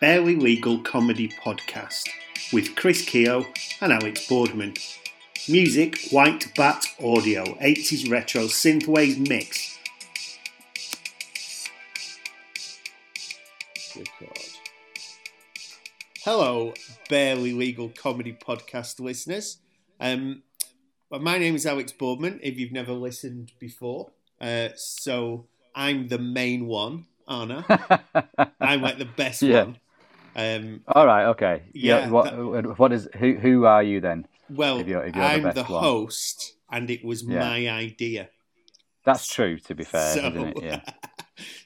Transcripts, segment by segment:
Barely Legal Comedy Podcast with Chris Keogh and Alex Boardman. Music White Bat Audio, 80s retro synthwave mix. Record. Hello, Barely Legal Comedy Podcast listeners. Um, my name is Alex Boardman, if you've never listened before. Uh, so I'm the main one, Anna. I'm like the best Yeah. one. Um, All right. Okay. Yeah, What? what is? Who? Who are you then? well, If you're- if you're I'm the, one. host, and it was Yeah. my idea. That's true. To be fair, so, isn't it? Yeah.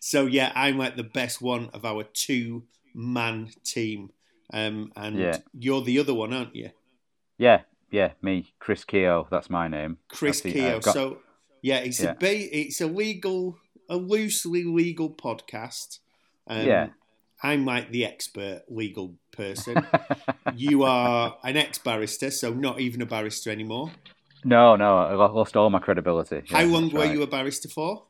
so yeah, I'm like the best one of our two man team. Um, and Yeah. you're the other one, aren't you? Yeah. Yeah. Me, Chris Keogh. That's my name. Chris Keogh. Got- So yeah, it's Yeah. a ba- it's a legal, a loosely legal podcast. Um, Yeah. I'm like the expert legal person. you are an ex barrister, so not even a barrister anymore. no, no. I lo- lost all my credibility. How Yeah, long were right. you a barrister for?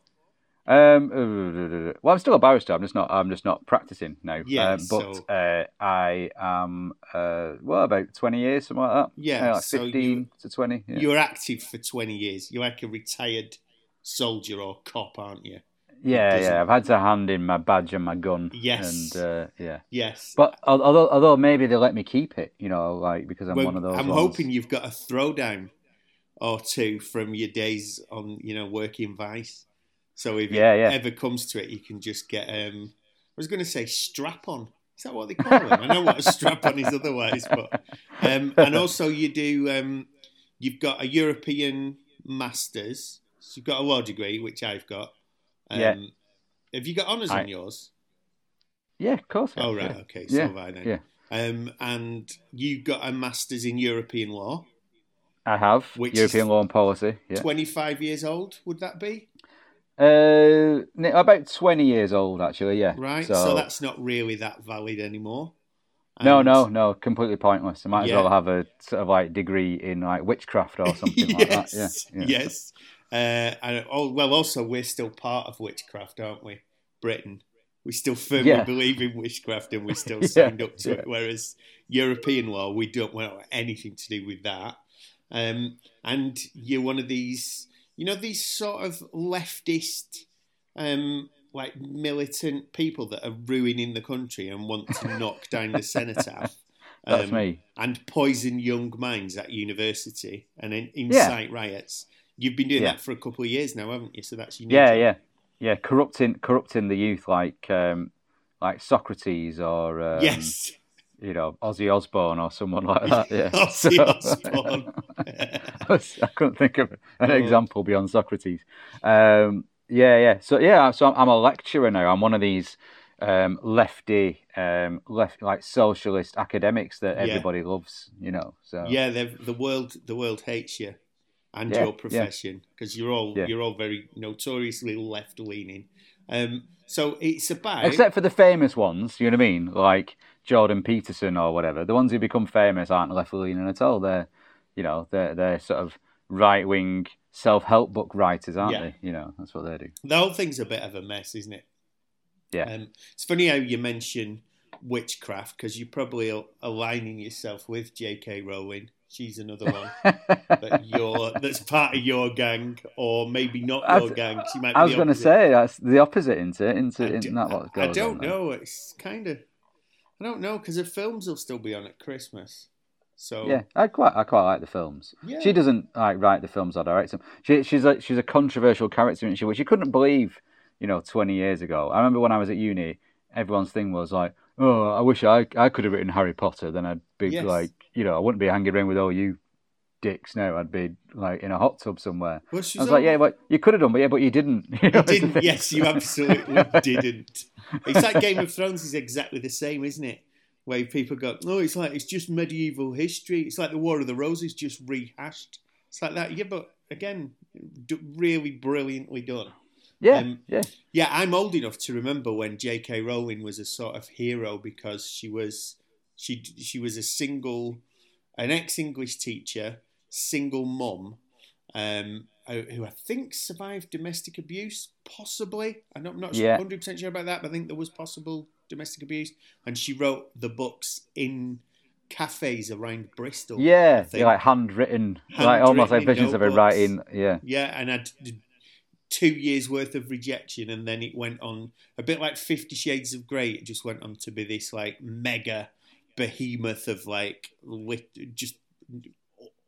Um. Well, I'm still a barrister. I'm just not. I'm just not practicing now. Yeah, Um, but so- uh, I am. Uh, well, about 20 years, something like that. Yeah, like so 15 you- to 20. Yeah. You were active for 20 years. You're like a retired soldier or cop, aren't you? Yeah, yeah. I've had to hand in my badge and my gun. Yes. And uh, yeah. Yes. But al- although although maybe they let me keep it, you know, like because I'm Well, one of those. I'm ones. hoping you've got a throwdown or two from your days on, you know, working Vice. So if Yeah, it yeah. ever comes to it, you can just get. Um, I was going to say strap on. Is that what they call them? I know what a strap on is otherwise, but um, and also you do. Um, you've got a European Masters. So you've got a law degree, which I've got. Um, Yeah. Have you got honours I- on yours? Yeah, of course. Oh yeah. right, okay, so Yeah, have I then. yeah. Um, and you got a masters in European law. I have Which European law and policy. Yeah. Twenty-five years old, would that be Uh, about twenty years old actually. Yeah. right? So, So, that's not really that valid anymore. no, And- no, no, completely pointless. I might Yeah. as well have a sort of like degree in like witchcraft or something like that. Yeah. yes, yeah. yes. Uh, and oh, well, also we're still part of witchcraft, aren't we? Britain. We still firmly Yeah. believe in witchcraft, and we're still Yeah, up to yeah. it. Whereas European law, we don't want anything to do with that. Um, and you're one of these, you know, these sort of leftist, um, like militant people that are ruining the country and want to knock down the cenotaph. That's um, me. and poison young minds at university and in, incite riots. You've been doing Yeah. that for a couple of years now, haven't you? So that's your Yeah, job. yeah, yeah. Corrupting, corrupting the youth like um, like Socrates or um, Yes, you know Ozzy Osbourne or someone like that. Yeah. Ozzy So- Osbourne. I was- I couldn't think of an Oh. example beyond Socrates. Um, yeah, yeah. So yeah, so I'm, I'm a lecturer now. I'm one of these um, lefty, um, left like socialist academics that Yeah. everybody loves. You know. So yeah, they've- the world the world hates you and Yeah, your profession because you're all Yeah. you're all very notoriously left leaning. Um, so it's about Except for the famous ones, you know what I mean? Like Jordan Peterson or whatever. The ones who become famous aren't left leaning at all. They're, you know, they're they're sort of right wing self help book writers, aren't Yeah. they? You know, that's what they do. the whole thing's a bit of a mess, isn't it? Yeah. Um, it's funny how you mention witchcraft because you're probably aligning yourself with J.K. Rowling. She's another one that you're that's part of your gang, or maybe not your was- gang. She might. Be I was going to say that's the opposite, isn't it? Into, I isn't do- that what I goes don't on know. It's kind of. I don't know because the films will still be on at Christmas. So Yeah, I quite I quite like the films. Yeah. She doesn't like write the films or direct them. She, she's a she's a controversial character, isn't she? Which you couldn't believe, you know, twenty years ago. I remember when I was at uni, everyone's thing was like, "Oh, I wish I I could have written Harry Potter." Then I'd be Yes. like, you know, I wouldn't be hanging around with all you dicks now. I'd be like in a hot tub somewhere. Well, I was like, yeah, but you could have done, but yeah, but you didn't. You know, You didn't. Yes, you absolutely didn't. It's like Game of Thrones is exactly the same, isn't it? Where people go, oh, it's like it's just medieval history. It's like the War of the Roses just rehashed. It's like that. Yeah, but again, d- really brilliantly done. yeah, Um, yeah. Yeah, I'm old enough to remember when J.K. Rowling was a sort of hero because she was she she was a single, an ex-English teacher, single mom, um, who I think survived domestic abuse, possibly. I'm not, I'm not Yeah. 100 percent sure about that, but I think there was possible domestic abuse, and she wrote the books in cafes around Bristol. Yeah, yeah, like handwritten, like almost like Handwritten visions of her writing. Yeah, Yeah, and had two years worth of rejection, and then it went on a bit like Fifty Shades of Grey. It just went on to be this like mega behemoth of like lit- just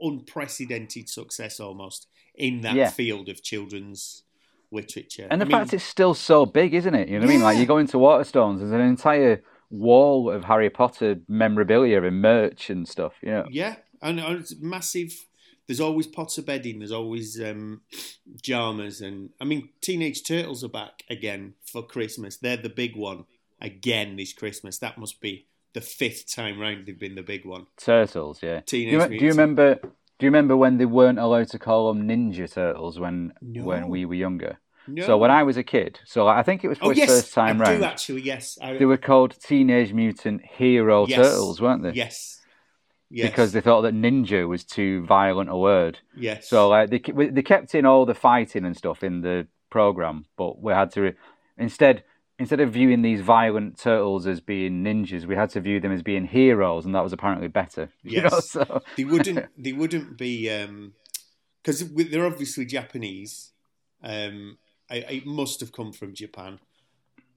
unprecedented success almost in that Yeah. field of children's literature. and the I mean, fact it's still so big, isn't it? You know what I mean? Like you go into Waterstones, there's an entire wall of Harry Potter memorabilia and merch and stuff. You know, Yeah, and and it's massive. There's always Potter bedding. There's always um, Jarmers, and I mean, Teenage Turtles are back again for Christmas. They're the big one again this Christmas. That must be the fifth time round they've been the big one. Turtles. Yeah. Do Teenage you, do you remember? Do you remember when they weren't allowed to call them Ninja Turtles when No. when we were younger? No. So when I was a kid, so I think it was oh yes, first time I round. do actually. Yes, I, They were called Teenage Mutant Hero Yes. Turtles, weren't they? yes, yes, Because they thought that ninja was too violent a word. yes. So like they they kept in all the fighting and stuff in the program, but we had to instead instead of viewing these violent turtles as being ninjas, we had to view them as being heroes, and that was apparently better. You know, Yes. so they wouldn't they wouldn't be because they're obviously Japanese. Um, I, it must have come from Japan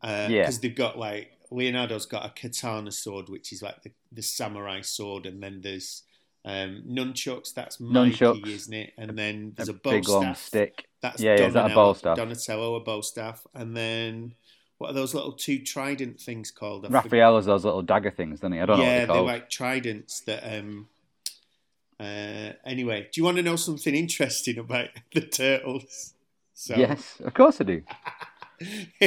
because Yeah. they've got like Leonardo's got a katana sword, which is like the, the samurai sword, and then there's um, nunchucks. That's Mikey, Nunchucks. isn't it? And then there's a a, bow big long staff. stick. That's Yeah, yeah, is that a Donatello, bow staff? Donatello, a bow staff, and then what are those little two trident things called? I Raphael has those little dagger things, doesn't he? I don't know yeah, what they're they're like tridents that. Um, uh, anyway, do you want to know something interesting about the turtles? So, Yes, of course I do.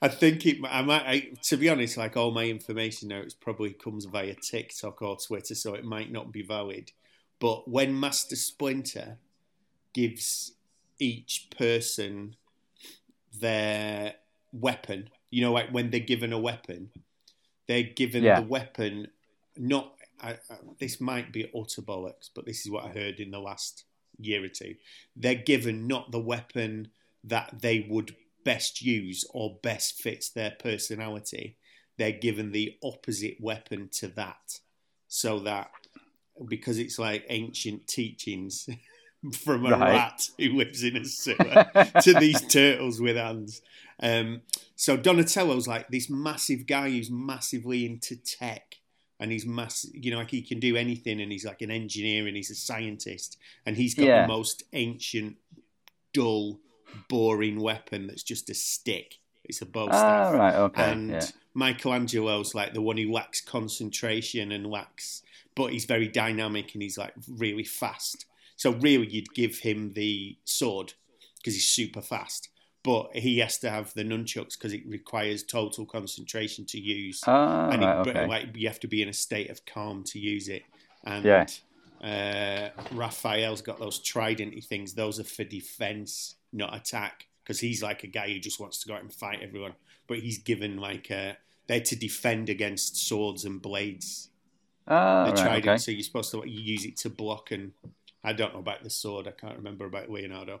I think it. I might. I, to be honest, like all my information now, it probably comes via TikTok or Twitter, so it might not be valid. But when Master Splinter gives each person their weapon, you know, like when they're given a weapon, they're given Yeah. the weapon. Not I, I, this might be utter bollocks, but this is what I heard in the last year or two. They're given not the weapon that they would best use or best fits their personality. They're given the opposite weapon to that, so that because it's like ancient teachings from a Right. rat who lives in a sewer to these turtles with hands. Um, so Donatello's like this massive guy who's massively into tech, and he's massive. You know, like he can do anything, and he's like an engineer, and he's a scientist, and he's got Yeah. the most ancient, dull, boring weapon that's just a stick. It's a bow staff. Ah, right, okay, And yeah. Michelangelo's like the one who lacks concentration and lacks, but he's very dynamic and he's like really fast. So really, you'd give him the sword because he's super fast, but he has to have the nunchucks because it requires total concentration to use, Ah, and right, it, okay. like you have to be in a state of calm to use it. And Yeah. uh, Raphael's got those tridenty things; those are for defense, not attack, because he's like a guy who just wants to go out and fight everyone. But he's given like uh, they're to defend against swords and blades. Ah, the right, trident, okay. so you're supposed to use it to block. And I don't know about the sword; I can't remember about Leonardo,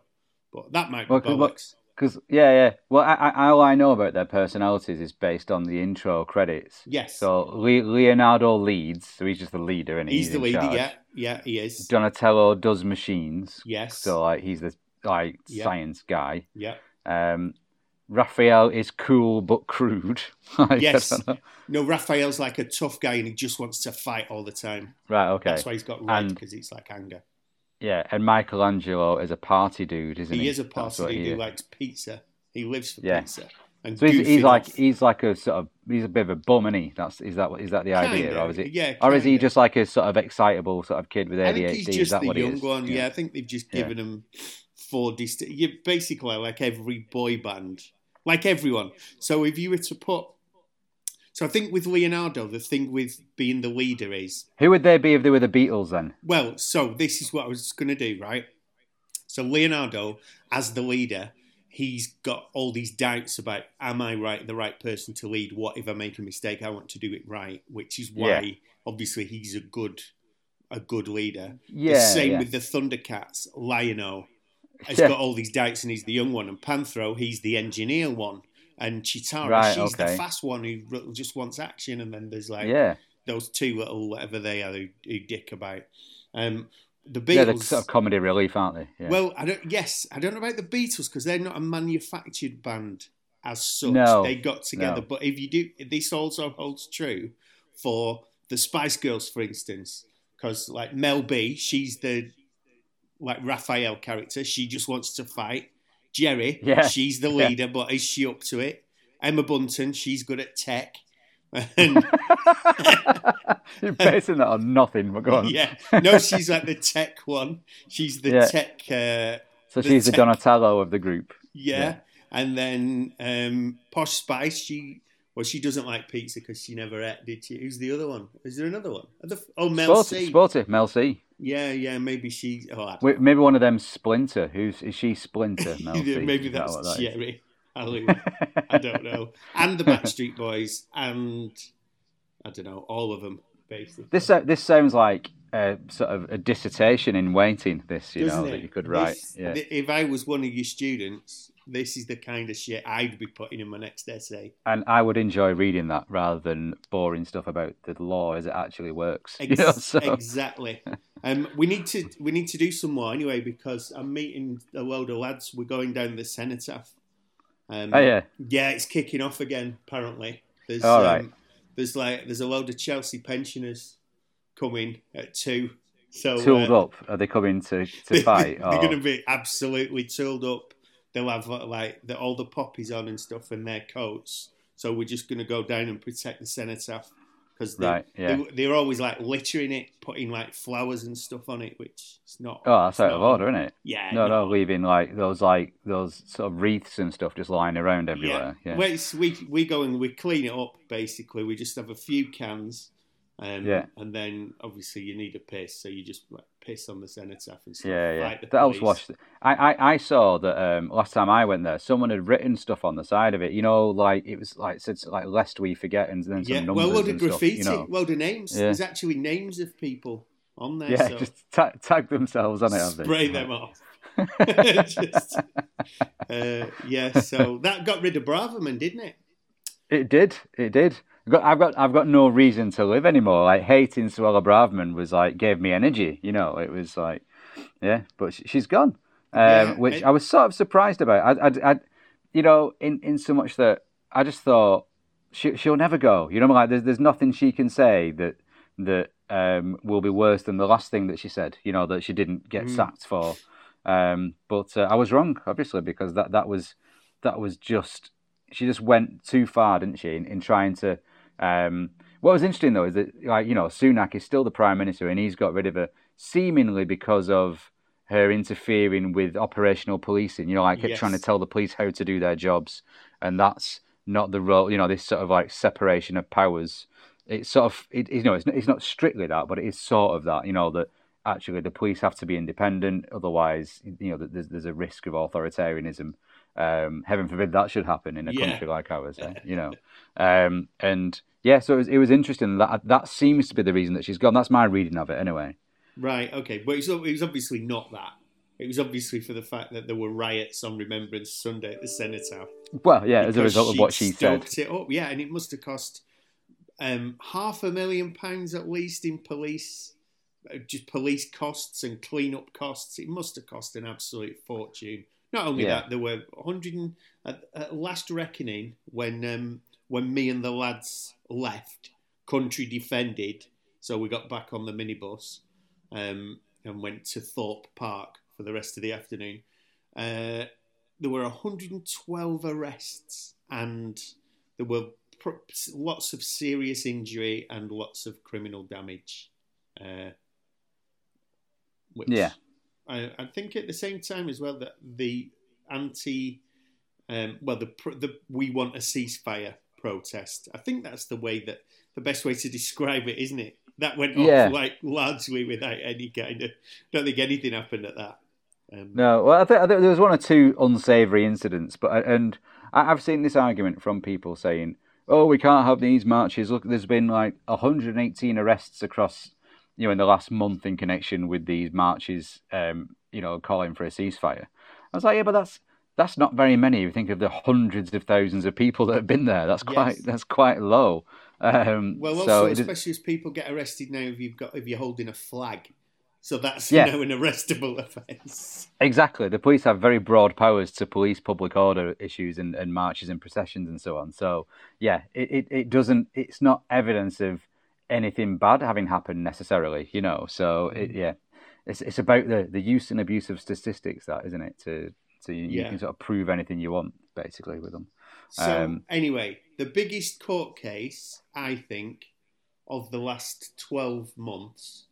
but that might be Well, look- bollocks. Because yeah, yeah. Well, I, I, all I know about their personalities is based on the intro credits. Yes, So Le- Leonardo leads, so he's just the leader, and he's the in leader. charge. Yeah, yeah, he is. Donatello does machines, Yes, so like he's the like Yeah. science guy. yeah. Um, Raphael is cool but crude. Like, Yes. No, Raphael's like a tough guy, and he just wants to fight all the time. Right. Okay. That's why he's got red because it's like anger. Yeah, and Michelangelo is a party dude, isn't he? He is a party dude he who is. likes pizza. He lives for Yeah. pizza. And So he's, he's like he's like a sort of he's a bit of a bum, isn't he? That's is that is that the idea, Kinda, or is it? yeah, or is he just like a sort of excitable sort of kid with I ADHD? think he's is just that the what he young is? one. Yeah. I think they've just Yeah. given him four distinct. You basically like every boy band, like everyone. So if you were to put, so I think with Leonardo, the thing with being the leader is Who would they be if they were the Beatles then? well. So this is what I was going to do, right? So Leonardo, as the leader, he's got all these doubts about: Am I right, the right person to lead? What if I make a mistake? I want to do it right, which is why Yeah. obviously he's a good, a good leader. Yeah, the same yeah. with the Thundercats. Lion-O has Yeah. got all these doubts, and he's the young one. And Panthro, he's the engineer one, and Cheetara, Right, she's the fast one who just wants action, and then there's like yeah, those two little whatever they are who, who dick about. Um, the they're the sort of comedy relief, aren't they? Yeah. Well, I don't. Yes, I don't know about the Beatles because they're not a manufactured band as such. No, they got together. no. But if you do, this also holds true for the Spice Girls, for instance, because like Mel B, she's the like Raphael character. She just wants to fight. Geri, Yeah, she's the yeah. leader, but is she up to it? Emma Bunton, she's good at tech. And You're basing that on nothing, but go on. yeah, no, she's like the tech one. She's the Yeah. tech. Uh, so the she's the Donatello of the group. Yeah. Yeah. And then um, Posh Spice, she well, she doesn't like pizza because she never ate, did she? Who's the other one? Is there another one? Oh, Mel Sporty, C. sporty, Mel C. Yeah, yeah, maybe she. Oh, Wait, Maybe one of them Splinter. Who's is she? Splinter. Maybe that that's? Geri. Hallelujah. I don't know. And the Backstreet Boys, and I don't know, all of them basically. This uh, this sounds like a sort of a dissertation in waiting. This you Doesn't know it? that you could write. This- yeah. If I was one of your students, this is the kind of shit I'd be putting in my next essay. and I would enjoy reading that rather than boring stuff about the law as it actually works. you know, so Exactly. Um, we need to we need to do some more anyway because I'm meeting a load of lads. We're going down the cenotaph. Um, oh yeah, yeah, it's kicking off again. Apparently, there's All um, there's like there's a load of Chelsea pensioners coming at two. So tooled uh, up. Are they coming to to fight? They're going to be absolutely tooled up. They'll have uh, like the, all the poppies on and stuff and their coats. So we're just going to go down and protect the cenotaph because they, Right, yeah. they, they're always like littering it, putting like flowers and stuff on it, which is not. Oh, that's out not of order, isn't it? Yeah. No, no, leaving like those like those sort of wreaths and stuff just lying around everywhere. Yeah, Well, it's, we we go and we clean it up basically. We just have a few cans, um, Yeah. and then obviously you need a piss, so you just like, piss on the cenotaph and stuff. yeah, yeah. the That police. wash. I, I, I saw that um, last time I went there, someone had written stuff on the side of it. You know, like it was like said like lest we forget, and then some Yeah, numbers well, load of and stuff. graffiti, You know, load of names. Yeah. There's actually names of people on there. yeah, so just ta- tag themselves on it. spray them off. Just, uh, yeah, so that got rid of Braverman, didn't it? It did. It did. I've got, I've got, I've got no reason to live anymore. Like hating Suella Braverman was like gave me energy. You know, it was like, yeah. But she, she's gone, um, Yeah, which it- I was sort of surprised about. I, I, I, you know, in in so much that I just thought she she'll never go. You know, like there's there's nothing she can say that that um, will be worse than the last thing that she said. You know, that she didn't get Mm. sacked for. Um, but uh, I was wrong, obviously, because that that was that was just she just went too far, didn't she, in, in trying to. Um, what was interesting though is that, like you know, Sunak is still the prime minister, and he's got rid of her seemingly because of her interfering with operational policing. You know, like Yes. trying to tell the police how to do their jobs, and that's not the role. You know, this sort of like separation of powers. It's sort of, it, you know, it's not, it's not strictly that, but it is sort of that. You know that actually the police have to be independent, otherwise, you know, there's there's a risk of authoritarianism. Um, heaven forbid that should happen in a Yeah. country like ours, eh? you know. Um, and yeah, so it was, it was interesting. That that seems to be the reason that she's gone. That's my reading of it, anyway. Right, okay. But it's, it was obviously not that. It was obviously for the fact that there were riots on Remembrance Sunday at the Cenotaph. Well, yeah, as a result of what she said. it up. Yeah, and it must have cost um, half a million pounds at least in police, uh, just police costs and clean-up costs. It must have cost an absolute fortune. Not only Yeah. that, there were 100 and, at, at last reckoning when um, when me and the lads left, country defended. So we got back on the minibus um, and went to Thorpe Park for the rest of the afternoon. Uh, there were 112 arrests and there were lots of serious injury and lots of criminal damage. Uh, which Yeah. I, I think at the same time as well that the anti, um, well, the, the we want a ceasefire protest. I think that's the way that the best way to describe it, isn't it? That went off Yeah. like largely without any kind of. Don't think anything happened at that. Um, No, well, I think, I think there was one or two unsavoury incidents, but and I've seen this argument from people saying, "Oh, we can't have these marches. Look, there's been like 118 arrests across, you know, in the last month in connection with these marches. Um, you know, calling for a ceasefire." I was like, "Yeah, but that's that's not very many. You think of the hundreds of thousands of people that have been there, that's quite yes. that's quite low. Um, well, also, so especially as people get arrested now, if you've got if you're holding a flag, so that's yeah. now an arrestable offence. Exactly. The police have very broad powers to police public order issues and, and marches and processions and so on. So yeah, it, it, it doesn't. It's not evidence of anything bad having happened necessarily. You know. So it, mm. yeah, it's it's about the the use and abuse of statistics, that isn't it? To so you, yeah. you can sort of prove anything you want basically with them. So um, anyway, the biggest court case I think of the last twelve months,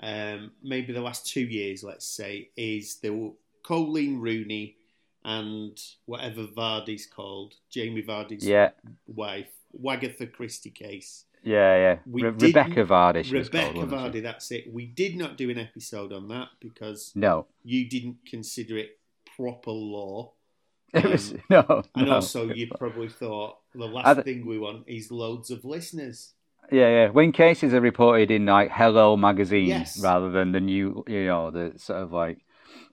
um, maybe the last two years, let's say, is the Coleen Rooney and whatever Vardy's called, Jamie Vardy's yeah. wife, Wagatha Christie case. Yeah, yeah. We Re- Rebecca Vardy. Rebecca called, Vardy. That's it. We did not do an episode on that because no, you didn't consider it proper law. Um, was, no, and no. also you probably thought the last th- thing we want is loads of listeners. Yeah, yeah. When cases are reported in like Hello magazine yes. rather than the new, you know, the sort of like,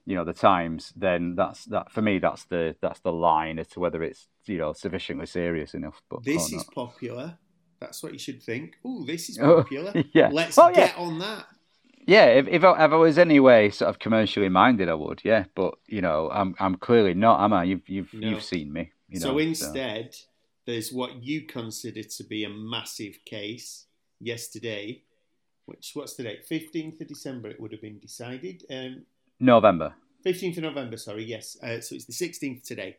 you know, the Times, then that's that for me. That's the that's the line as to whether it's you know sufficiently serious enough. But this is popular. That's what you should think. Oh, this is popular. Oh, yeah. Let's oh, get on that. Yeah, if if I, if I was anyway sort of commercially minded, I would. Yeah, but you know, I'm I'm clearly not, am I? You've you've no. you've seen me. You know, so instead, so. there's what you consider to be a massive case yesterday, which what's the date? Fifteenth of December. It would have been decided. Um, November. Fifteenth of November. Sorry. Yes. Uh, so it's the sixteenth today.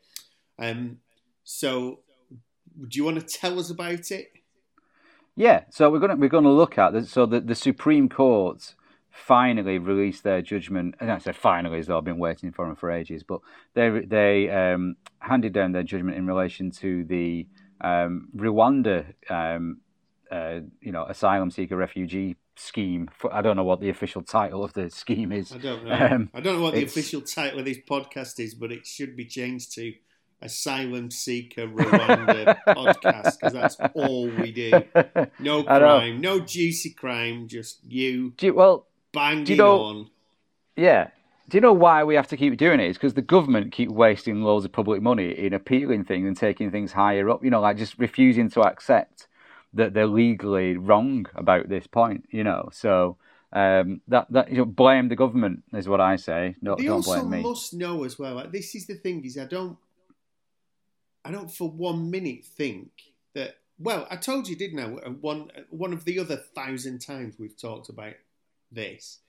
Um, so, do you want to tell us about it? Yeah. So we're gonna we're gonna look at this. So the the Supreme Court finally released their judgment. And I say finally, as though I've been waiting for them for ages, but they they um, handed down their judgment in relation to the um, Rwanda, um, uh, you know, asylum seeker refugee scheme. For, I don't know what the official title of the scheme is. I don't know. Um, I don't know what the official title of this podcast is, but it should be changed to Asylum Seeker Rwanda podcast because that's all we do. No crime, no juicy crime, just you. you well, banging do you know, on. Yeah. Do you know why we have to keep doing it? It's because the government keep wasting loads of public money in appealing things and taking things higher up. You know, like just refusing to accept that they're legally wrong about this point. You know, so um, that that you know, blame the government is what I say. No, they don't blame me. must know as well. Like this is the thing: is I don't, I don't for one minute think that. Well, I told you, didn't I? One one of the other thousand times we've talked about this.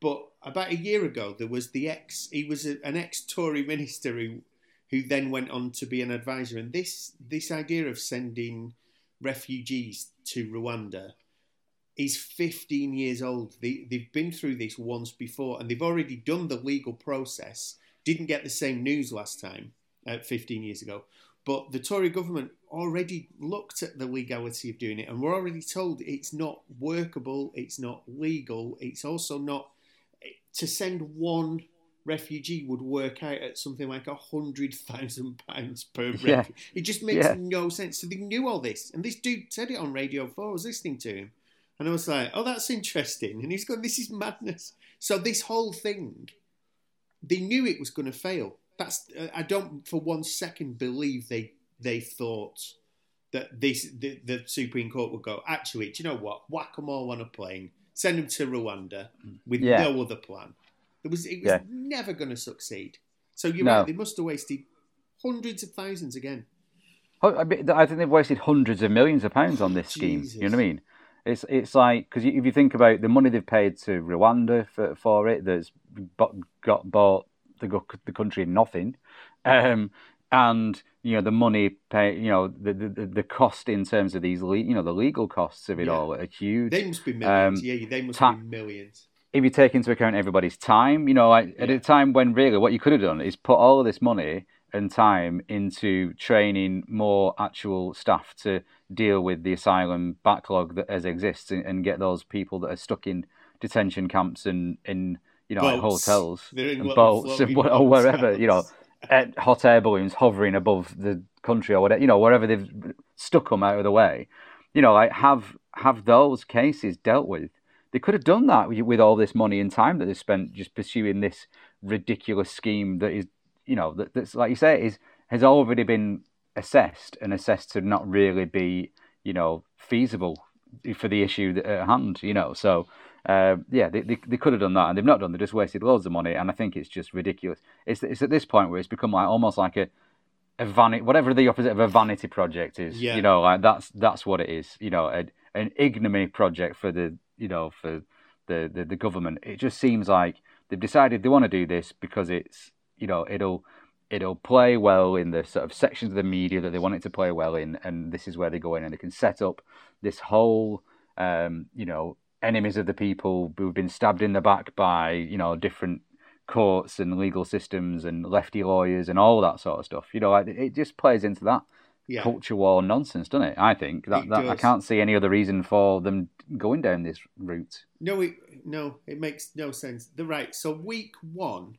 But about a year ago, there was the ex. He was a, an ex-Tory minister who, who then went on to be an advisor. And this this idea of sending refugees to Rwanda is 15 years old. They, they've been through this once before, and they've already done the legal process. Didn't get the same news last time, uh, 15 years ago. But the Tory government already looked at the legality of doing it and we're already told it's not workable, it's not legal, it's also not to send one refugee would work out at something like a hundred thousand pounds per yeah. refugee. It just makes yeah. no sense. So they knew all this, and this dude said it on Radio Four. I was listening to him, and I was like, "Oh, that's interesting." And he's going, "This is madness." So this whole thing, they knew it was going to fail. That's uh, I don't for one second believe they they thought that this the, the Supreme Court would go, actually, do you know what? Whack them all on a plane, send them to Rwanda with yeah. no other plan. It was it was yeah. never going to succeed. So you're no. right; they must have wasted hundreds of thousands again. I think they've wasted hundreds of millions of pounds on this scheme. You know what I mean? It's it's like because if you think about the money they've paid to Rwanda for for it, that's got bought the the country nothing. Um, and you know the money pay you know the, the the cost in terms of these you know the legal costs of it yeah. all are huge they must be millions um, yeah they must ta- be millions if you take into account everybody's time you know like yeah. at a time when really what you could have done is put all of this money and time into training more actual staff to deal with the asylum backlog that as exists and, and get those people that are stuck in detention camps and in you know like hotels and boats and, or wherever you know at hot air balloons hovering above the country or whatever, you know, wherever they've stuck them out of the way, you know, like have have those cases dealt with. They could have done that with all this money and time that they spent just pursuing this ridiculous scheme that is you know that, that's like you say is has already been assessed and assessed to not really be you know feasible for the issue at hand. You know, so uh, yeah, they, they, they could have done that, and they've not done. They just wasted loads of money, and I think it's just ridiculous. It's it's at this point where it's become like almost like a a vanity, whatever the opposite of a vanity project is. Yeah. You know, like that's that's what it is. You know, a, an ignominy project for the you know for the, the the government. It just seems like they've decided they want to do this because it's you know it'll it'll play well in the sort of sections of the media that they want it to play well in, and this is where they go in and they can set up this whole um, you know enemies of the people who've been stabbed in the back by you know different courts and legal systems and lefty lawyers and all that sort of stuff. You know, it just plays into that Yeah. culture war nonsense, doesn't it? I think that, It that I can't see any other reason for them going down this route. No, it no, it makes no sense. The right. So week one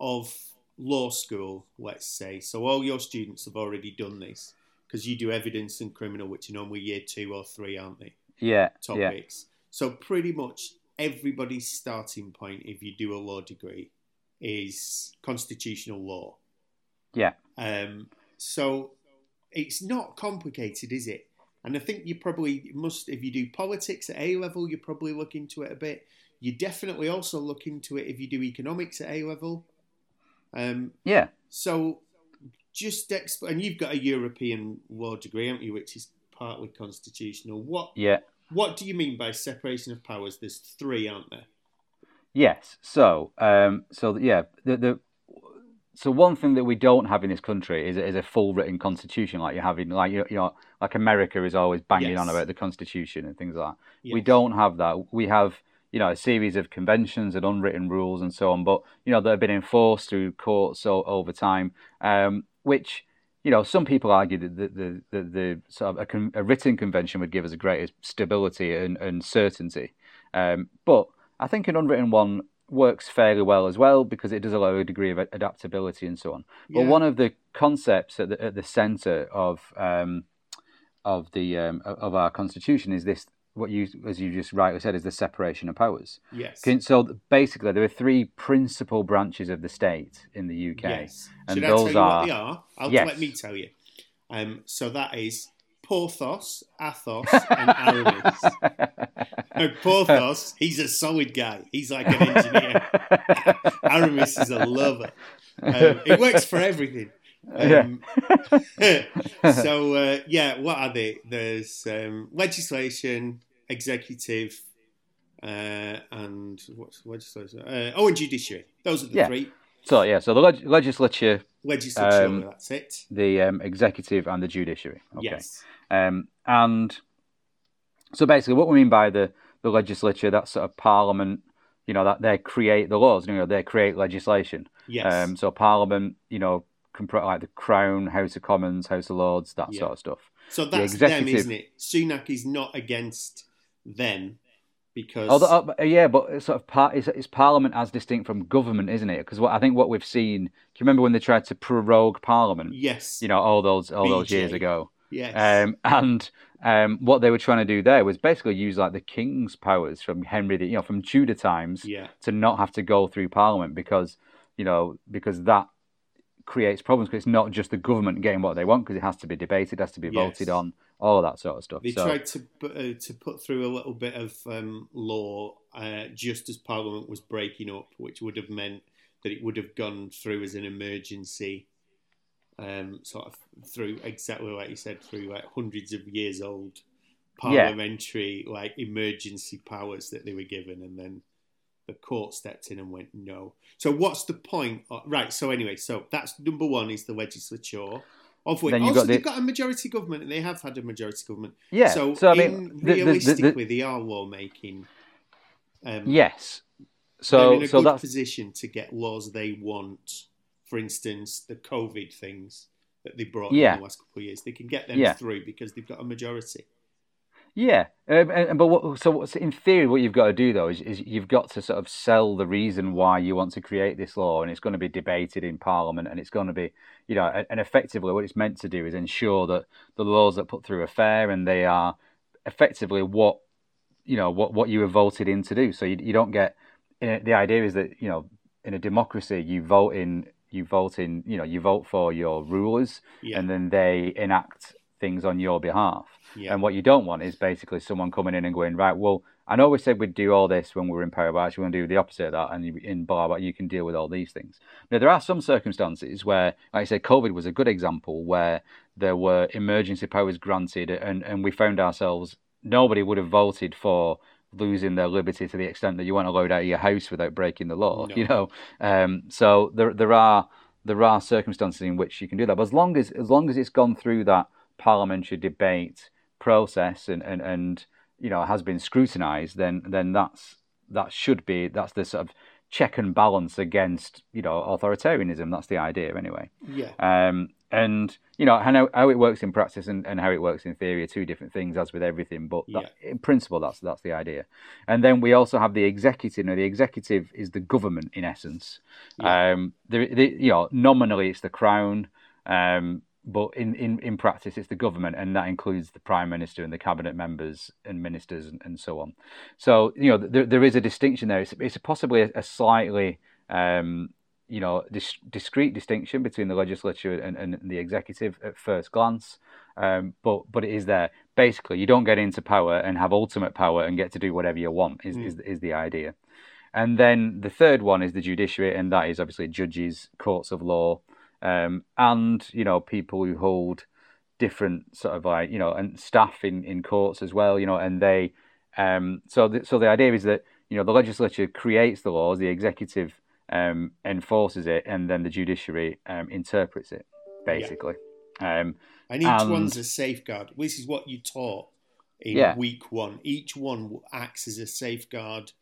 of law school, let's say. So all your students have already done this because you do evidence and criminal, which are normally year two or three, aren't they? Yeah, yeah, Topics. So pretty much everybody's starting point, if you do a law degree, is constitutional law. yeah, Um, so it's not complicated, is it? And I think you probably must, if you do politics at A level, you probably look into it a bit. You definitely also look into it if you do economics at A level. Um, yeah. so just exp- and you've got a European law degree, haven't you, which is partly constitutional. What Yeah. what do you mean by separation of powers? There's three, aren't there? Yes. So, um, so yeah, the the so one thing that we don't have in this country is is a full written constitution like you have in like you know like America is always banging on about the constitution and things like that. We don't have that. We have you know a series of conventions and unwritten rules and so on, but you know that have been enforced through courts o- over time, um, which. You know, some people argue that the, the, the, the sort of a, con- a written convention would give us a greater stability and, and certainty. Um, but I think an unwritten one works fairly well as well because it does allow a degree of adaptability and so on. But one of the concepts at the, at the centre of um, of the um, of our constitution is this what you as you just rightly said is the separation of powers. Yes. So basically, there are three principal branches of the state in the UK. Yes. And Should I those tell you are- what they are? I'll Yes. let me tell you. Um, so that is Porthos, Athos, and Aramis. No, Porthos, he's a solid guy. He's like an engineer. Aramis is a lover. Um, it works for everything. Um, so uh, yeah, what are they? There's um, legislation, executive, uh, and what's legislation? Uh, oh, and judiciary. Those are the Yeah. three. so yeah, so the leg- legislature, Legislature. Um, that's it. the um, executive, and the judiciary. Okay. Yes. Um, and so basically, what we mean by the, the legislature, that sort of parliament, you know, that they create the laws, you know, they create legislation. Yes. Um, so parliament, you know, like the Crown, House of Commons, House of Lords, that Yeah. sort of stuff. so that's executive- them, isn't it? Sunak is not against them because Although, uh, yeah, but it's sort of par- it's, it's parliament as distinct from government, isn't it? Because what I think what we've seen, do you remember when they tried to prorogue parliament? yes, You know, all those all those years ago. Yes, Um, and um, what they were trying to do there was basically use like the king's powers from Henry, the, you know, from Tudor times yeah, to not have to go through Parliament because you know because that creates problems because it's not just the government getting what they want because it has to be debated, has to be Yes. voted on, all of that sort of stuff. they so tried to put, uh, to put through a little bit of um, law uh, just as Parliament was breaking up, which would have meant that it would have gone through as an emergency. Um, sort of through exactly like you said, through like hundreds of years old Yeah. parliamentary like emergency powers that they were given, and then the court stepped in and went no. So what's the point? of- right. So anyway, so that's number one is the legislature. Of which also got the- they've got a majority government, and they have had a majority government. yeah, So, so I mean, the- the- the- the- realistically, they are lawmaking. Um, yes, they're so in a so good that's position to get laws they want. For instance, the COVID things that they brought Yeah. in the last couple of years, they can get them Yeah. through because they've got a majority. Yeah, um, and, but what, so what's, in theory, what you've got to do though is, is you've got to sort of sell the reason why you want to create this law, and it's going to be debated in Parliament, and it's going to be, you know, and- and effectively what it's meant to do is ensure that the laws that put through are fair and they are effectively what, you know, what what you were voted in to do. So you, you don't get. eh, The idea is that you know, in a democracy, you vote in you vote in, you know, you vote for your rulers, Yeah. and then they enact things on your behalf. Yeah. And what you don't want is basically someone coming in and going, right, well, I know we said we'd do all this when we were in power, but actually we're going to do the opposite of that, and in blah, blah, you can deal with all these things. Now, there are some circumstances where, like I say, COVID was a good example where there were emergency powers granted, and, and we found ourselves, nobody would have voted for losing their liberty to the extent that you weren't allowed out of your house without breaking the law, No. you know. Um, so there, there are there are circumstances in which you can do that, but as long as as long as it's gone through that parliamentary debate process and, and, and you know has been scrutinised, then then that's that should be that's the sort of check and balance against you know authoritarianism. That's the idea anyway. yeah. Um, and you know how how it works in practice and, and how it works in theory are two different things, as with everything. But that, in principle, that's that's the idea. And then we also have the executive. Now, the executive is the government in essence. Um, the, the, you know, nominally it's the crown, um, but in, in, in practice it's the government, and that includes the prime minister and the cabinet members and ministers and, and so on. So you know, there, there is a distinction there. It's, it's possibly a, a slightly um, you know, dis- discrete distinction between the legislature and, and the executive at first glance, um, but but it is there. Basically, you don't get into power and have ultimate power and get to do whatever you want. Is is, is the idea. And then the third one is the judiciary, and that is obviously judges, courts of law, um, and you know people who hold different sort of like you know and staff in, in courts as well. You know, and they um, so the, so the idea is that you know the legislature creates the laws, the executive um, enforces it, and then the judiciary um, interprets it, basically. Um, And each and- one's a safeguard. This is what you taught in Yeah. week one. Each one acts as a safeguard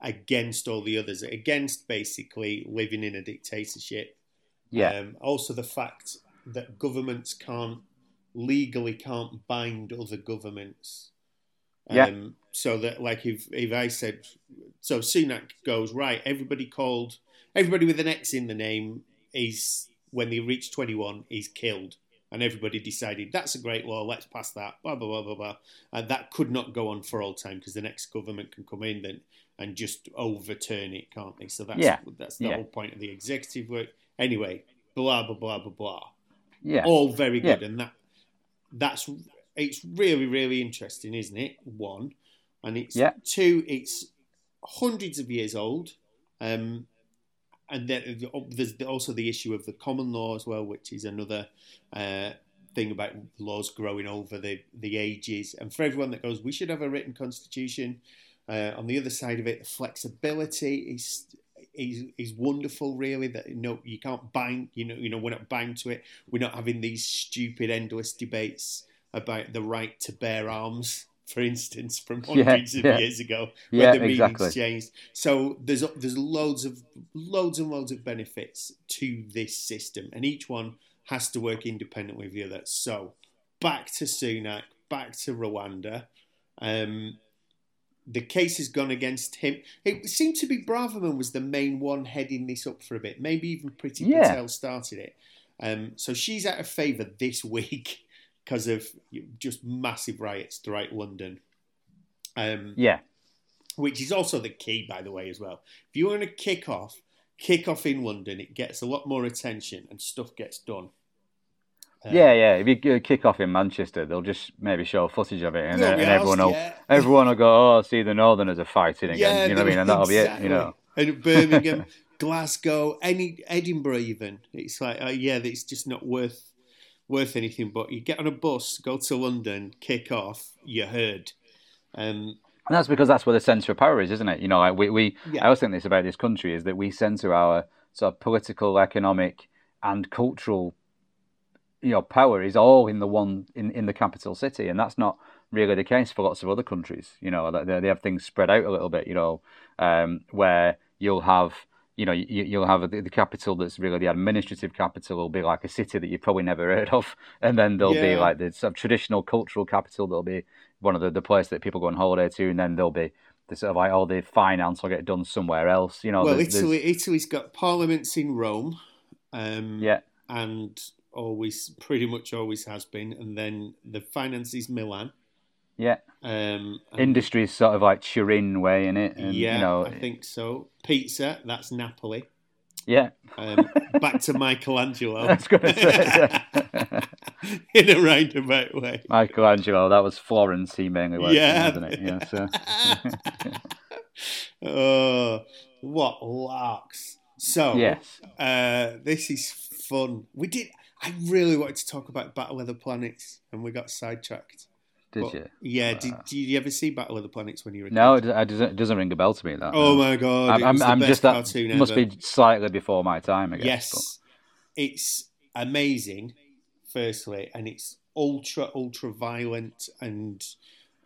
against all the others, against basically living in a dictatorship. yeah, Um, also, the fact that governments can't legally can't bind other governments. Yeah. Um, so that, like, if if I said, so Sunak goes right, everybody called everybody with an X in the name is when they reach twenty one is killed, and everybody decided that's a great law, let's pass that. Blah blah blah blah blah, and that could not go on for all time because the next government can come in then and just overturn it, can't they? So that's Yeah. that's the Yeah. whole point of the executive work. Anyway, blah blah blah blah blah. yeah, All very Yeah. good, and that that's it's really really interesting, isn't it? One, and it's Yeah. two. It's hundreds of years old, um, and there's also the issue of the common law as well, which is another uh, thing about laws growing over the the ages. And for everyone that goes, we should have a written constitution. Uh, on the other side of it, the flexibility is is is wonderful. Really, that you know you can't bind. You know, you know we're not bound to it. We're not having these stupid, endless debates about the right to bear arms, for instance, from Yeah, hundreds of yeah. years ago, Yeah, when the meanings exactly. changed. So there's there's loads of loads and loads of benefits to this system, and each one has to work independently of the other. So back to Sunak, back to Rwanda. Um, the case has gone against him. It seemed to be Braverman was the main one heading this up for a bit. Maybe even Pretty Yeah. Patel started it. Um, so she's out of favour this week because of just massive riots throughout London. Um, yeah, which is also the key, by the way, as well. If you want to kick off, kick off in London, it gets a lot more attention and stuff gets done. Um, yeah, yeah. If you uh, kick off in Manchester, they'll just maybe show footage of it, and, We'll and everyone will yeah. everyone will go, "Oh, see, the Northerners are fighting again." Yeah, you know what I mean? And that'll be it. You know. And Birmingham, Glasgow, any Edinburgh, even it's like, uh, yeah, it's just not worth worth anything. But you get on a bus, go to London, kick off, you're heard. Um, And that's because that's where the centre of power is, isn't it? You know, like we, we Yeah. I always think this about this country is that we centre our sort of political, economic, and cultural, you know, power is all in the one in, in the capital city, and that's not really the case for lots of other countries. You know, they, they have things spread out a little bit. You know, um, where you'll have. You know, you, you'll have the, the capital that's really the administrative capital will be like a city that you've probably never heard of, and then there'll be like the sort of traditional cultural capital. that'll be one of the, the places that people go on holiday to, and then there'll be the sort of like all the finance will get done somewhere else. You know, well, there's- there's- Italy, Italy's got parliaments in Rome. Um, yeah, and always pretty much always has been. And then the finance is Milan. Yeah. Um, Industry is sort of like Turin way in it, and yeah, you know, I think so. Pizza, that's Napoli. Yeah. Um, back to Michelangelo. I was going to say, yeah. in a roundabout way. Michelangelo, that was Florence he mainly worked Yeah. in, wasn't it? Yeah, so. oh, what larks! So yes. uh, this is fun. We did. I really wanted to talk about Battle of the Planets, and we got sidetracked. Did But- you? Yeah. Did, did you ever see Battle of the Planets when you were a No, kid? it, doesn't, it doesn't ring a bell to me, that. Oh no. my god! I'm, it I'm, the I'm best just that must ever. be slightly before my time, I guess. Yes, it's amazing. Firstly, and it's ultra ultra violent and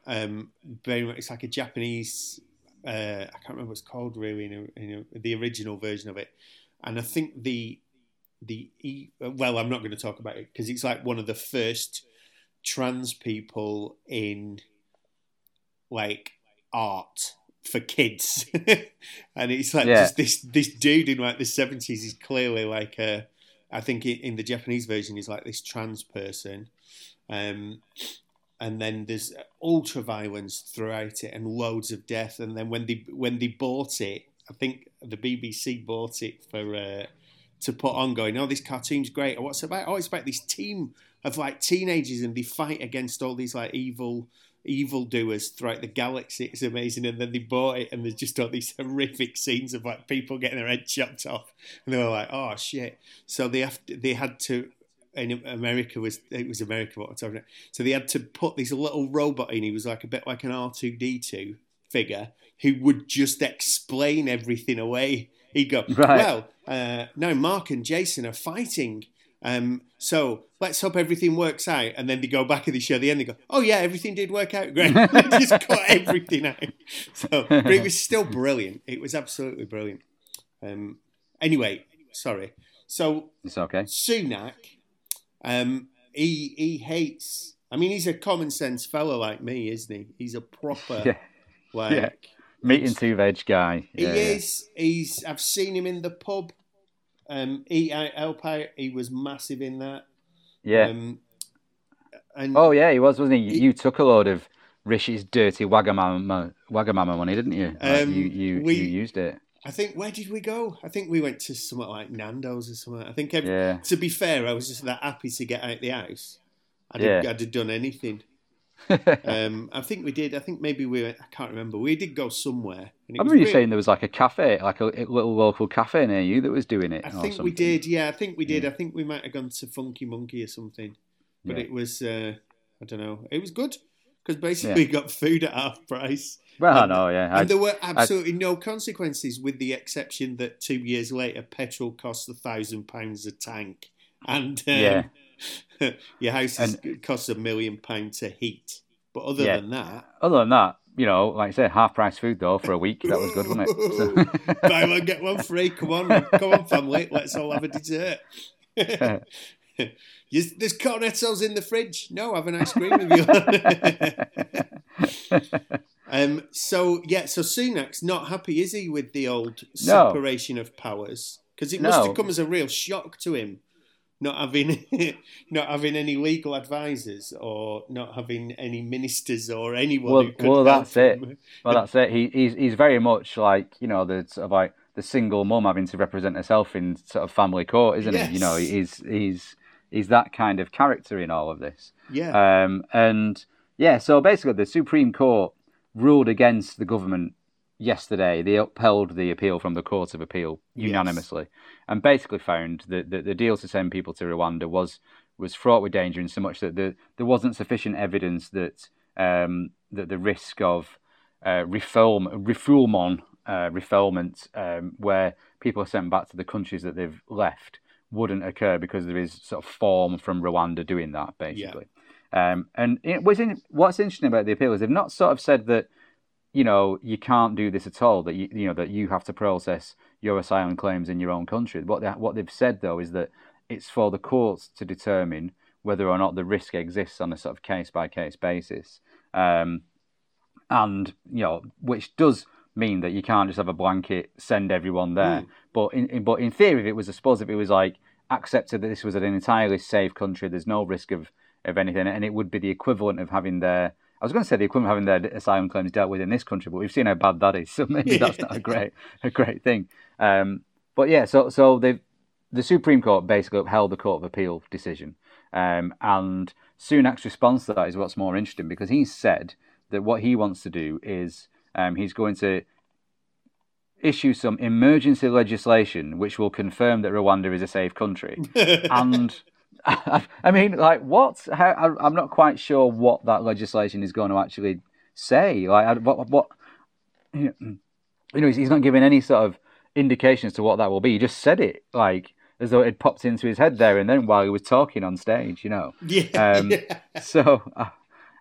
um, very much. It's like a Japanese. Uh, I can't remember what it's called really in, a, in a, the original version of it, and I think the the well, I'm not going to talk about it because it's like one of the first trans people in like art for kids, and it's like Yeah. just this this dude in like the seventies is clearly like a, I think in, the Japanese version is like this trans person, um, and then there's ultra violence throughout it and loads of death, and then when they when they bought it, I think the BBC bought it for. Uh, to put on going, oh, this cartoon's great. What's about? Oh, it's about this team of like teenagers and they fight against all these like evil evil doers throughout the galaxy. It's amazing. And then they bought it and there's just all these horrific scenes of like people getting their head chopped off. And they were like, oh shit. So they have to, they had to in America was it was America what I'm talking about. So they had to put this little robot in. He was like a bit like an R two D two figure who would just explain everything away. He'd go, Right. well, uh, now Mark and Jason are fighting. Um, so let's hope everything works out. And then they go back and they show the end. They go, oh yeah, everything did work out great. just cut everything out. So, but it was still brilliant. It was absolutely brilliant. Um, anyway, sorry. So It's okay. Sunak, um, he he hates. I mean, he's a common sense fellow like me, isn't he? He's a proper Yeah. like Yeah. Meat and two veg guy. he Yeah, yeah. is. He's. I've seen him in the pub. Um, eat out, help out. He was massive in that. Yeah. Um, and oh, yeah, he was, wasn't he? You, he- you took a load of Rishi's dirty Wagamama, Wagamama money, didn't you? Like, Um, you, you, we- you used it. I think where did we go? I think we went to somewhere like Nando's or somewhere. I think. Every, Yeah. To be fair, I was just that happy to get out the house. I'd, Yeah. have, I'd have done anything. Um, I think we did. I think maybe we. I can't remember. We did go somewhere. I remember you saying there was like a cafe, like a, little local cafe near you that was doing it. I think we did. Yeah, I think we did. I think we might have gone to Funky Monkey or something. But Yeah. it was. Uh, I don't know. It was good because basically we got food at half price. Well, and- no, yeah. I, And there were absolutely no consequences, with the exception that two years later, petrol costs a thousand pounds a tank, and um, Yeah. your house is, costs a million pounds to heat. But other Yeah. than that, other than that, you know, like I said, half price food though for a week. That was good, wasn't it? So- buy one get one free. Come on, come on, family, let's all have a dessert. There's cornettos in the fridge. No, have an ice cream with you um, so yeah, so Sunak's not happy, is he, with the old No. separation of powers? Because it must No. have come as a real shock to him, not having not having any legal advisors or not having any ministers or anyone. Well- who could well, that's it. Well, that's it. He, he's he's very much like you know the sort of like the single mum having to represent herself in sort of family court, isn't he? You know, he's he's he's that kind of character in all of this. Yeah, Um, and yeah, so basically, the Supreme Court ruled against the government yesterday. They upheld the appeal from the Court of Appeal Yes. unanimously, and basically found that the, the deal to send people to Rwanda was was fraught with danger in so much that the, there wasn't sufficient evidence that um, that the risk of uh, reform refoulement uh, refoulement um, where people are sent back to the countries that they've left wouldn't occur because there is sort of form from Rwanda doing that basically. Um, and it was in, what's interesting about the appeal is they've not sort of said that you know you can't do this at all that you you know that you have to process your asylum claims in your own country. What they, what they've said though is that it's for the courts to determine whether or not the risk exists on a sort of case by case basis. Um, and you know, which does mean that you can't just have a blanket send everyone there. Mm. But in, in but in theory, if it was, I suppose, if it was like accepted that this was an entirely safe country, there's no risk of of anything, and it would be the equivalent of having their. I was going to say the equivalent of having their asylum claims dealt with in this country, but we've seen how bad that is, so maybe that's not a great a great thing. Um, but yeah, so so they the Supreme Court basically upheld the Court of Appeal decision, um, and Sunak's response to that is what's more interesting because he said that what he wants to do is um, he's going to issue some emergency legislation which will confirm that Rwanda is a safe country. and I mean, like, what? How, I'm not quite sure what that legislation is going to actually say. Like, what? what you know, he's not giving any sort of indications to what that will be. He just said it like as though it popped into his head there and then while he was talking on stage. You know. Yeah. Um, yeah. So. Uh,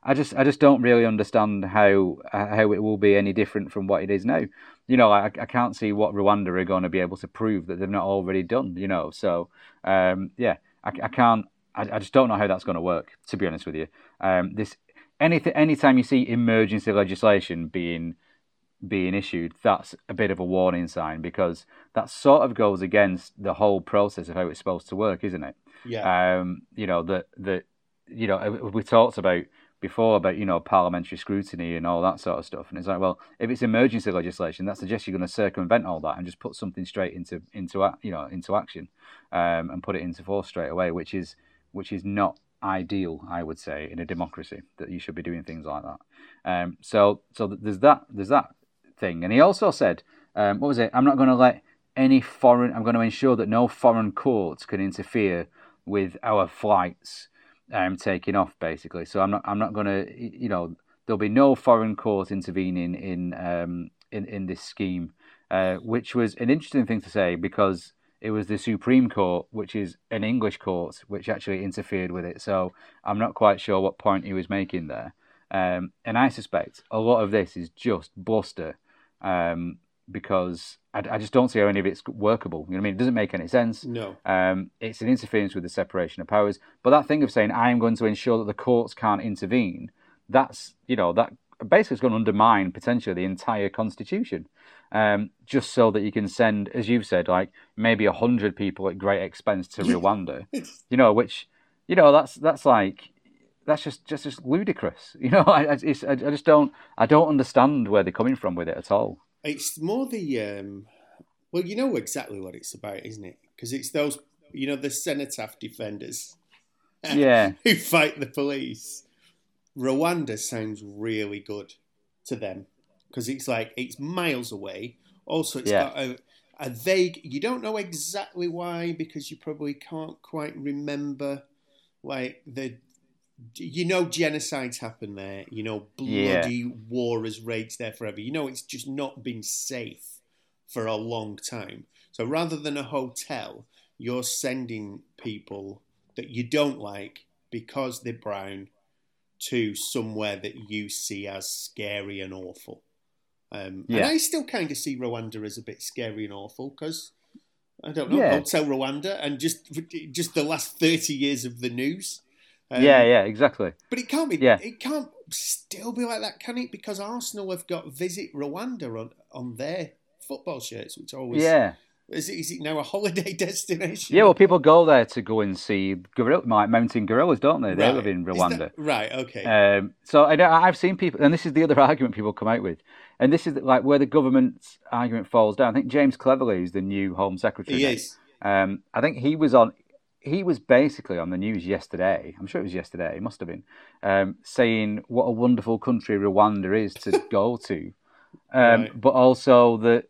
I just I just don't really understand how uh, how it will be any different from what it is now. You know, I, I can't see what Rwanda are going to be able to prove that they've not already done. You know, so um, yeah, I, I can't. I, I, just don't know how that's going to work. To be honest with you, um, this anything anytime you see emergency legislation being being issued, that's a bit of a warning sign because that sort of goes against the whole process of how it's supposed to work, isn't it? Yeah. Um, you know that that you know we talked about before about you know parliamentary scrutiny and all that sort of stuff, and it's like, well, if it's emergency legislation, that suggests you're going to circumvent all that and just put something straight into into you know into action, um, and put it into force straight away, which is which is not ideal, I would say, in a democracy that you should be doing things like that. Um, so so there's that there's that thing, and he also said, um, what was it? I'm not going to let any foreign. I'm going to ensure that no foreign courts can interfere with our flights um, taking off basically. So I'm not I'm not going to you know there'll be no foreign court intervening in um, in in this scheme, uh, which was an interesting thing to say because it was the Supreme Court, which is an English court, which actually interfered with it. So I'm not quite sure what point he was making there. Um, and I suspect a lot of this is just bluster. Um, because I, I, just don't see how any of it's workable. You know what I mean? It doesn't make any sense. No. Um, it's an interference with the separation of powers. But that thing of saying I am going to ensure that the courts can't intervene, that's you know that basically is going to undermine potentially the entire constitution. Um, just so that you can send, as you've said, like maybe a hundred people at great expense to Rwanda. you know, which you know that's that's like that's just just, just ludicrous. You know, I, I, I just don't I don't understand where they're coming from with it at all. It's more the um, well, you know exactly what it's about, isn't it? Because it's those, you know, the cenotaph defenders, yeah, who fight the police. Rwanda sounds really good to them because it's like it's miles away. Also, it's yeah. got a, a vague. You don't know exactly why because you probably can't quite remember like the you know genocides happen there. You know bloody yeah. war has raged there forever. You know it's just not been safe for a long time. So rather than a hotel, you're sending people that you don't like because they're brown to somewhere that you see as scary and awful. Um, yeah. And I still kind of see Rwanda as a bit scary and awful because I don't know yeah. Hotel Rwanda and just just the last thirty years of the news. Um, yeah, yeah, exactly. But it can't be. Yeah. It can't still be like that, can it? Because Arsenal have got Visit Rwanda on on their football shirts, which always yeah. Is it, is it now a holiday destination? Yeah, well, people go there to go and see gorilla, mountain gorillas, don't they? They right. live in Rwanda. That, right. Okay. Um, so I, know, I've seen people, and this is the other argument people come out with, and this is like where the government's argument falls down. I think James Cleverly is the new Home Secretary. He is. Um, I think he was on he was basically on the news yesterday. I'm sure it was yesterday. It must have been um, saying what a wonderful country Rwanda is to go to, um, right. but also that